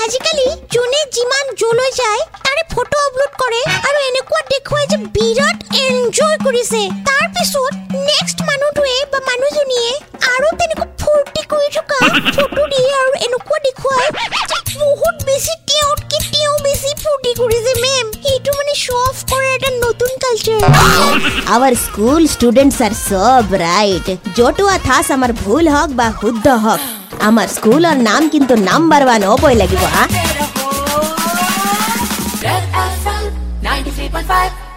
আজিকালি যোনে যিমান যায় তাৰে ফটো আপলোড কৰে আৰু এনেকুৱা দেখুৱাই যে বিৰাট এনজয় কৰিছে তাৰ পিছত মেম এইটো মানে শ্ব' অফ কৰা এটা নতুন কালচাৰ আৱাৰ স্কুল ষ্টুডেণ্টছ আৰ সব ৰাইট জতুৱা ঠাচ আমাৰ ভুল হওক বা শুদ্ধ হওক আমাৰ স্কুলৰ নাম কিন্তু নাম্বাৰ ওৱান হ'বই লাগিব হা Red FM 93.5